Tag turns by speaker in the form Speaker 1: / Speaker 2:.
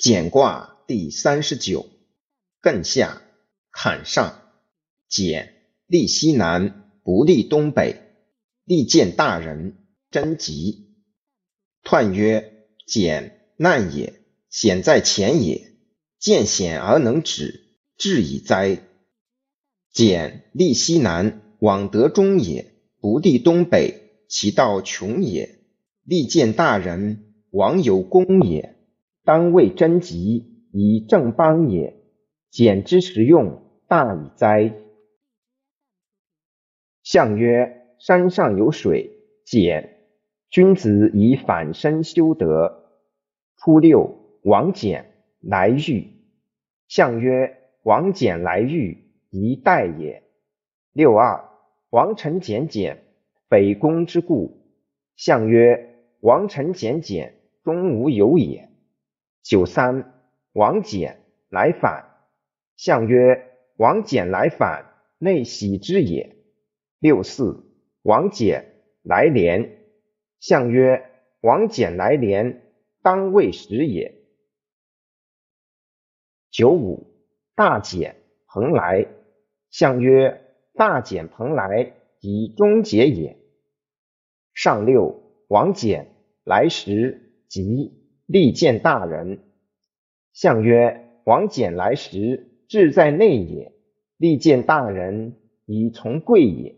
Speaker 1: 简卦第三十九，艮下，坎上，简，利西南，不利东北，利见大人，贞吉。彖曰：简，难也，险在前也。见险而能止，至以哉！简，利西南，往得中也，不利东北，其道穷也。利见大人，往有功也。当为贞吉，以正邦也。简之实用，大矣哉！象曰：山上有水，简。君子以反身修德。初六，王翦来遇。象曰：王翦来遇，宜待也。六二，王臣简简，匪公之故。象曰：王臣简简，终无有也。九三，王翦来反。象曰：王翦来反，内喜之也。六四，王翦来连。象曰：王翦来连，当未时也。九五，大简蓬莱。象曰：大简蓬莱，以终结也。上六，王翦来时，吉。利见大人，相曰：王翦来时，志在内也。利见大人，以从贵也。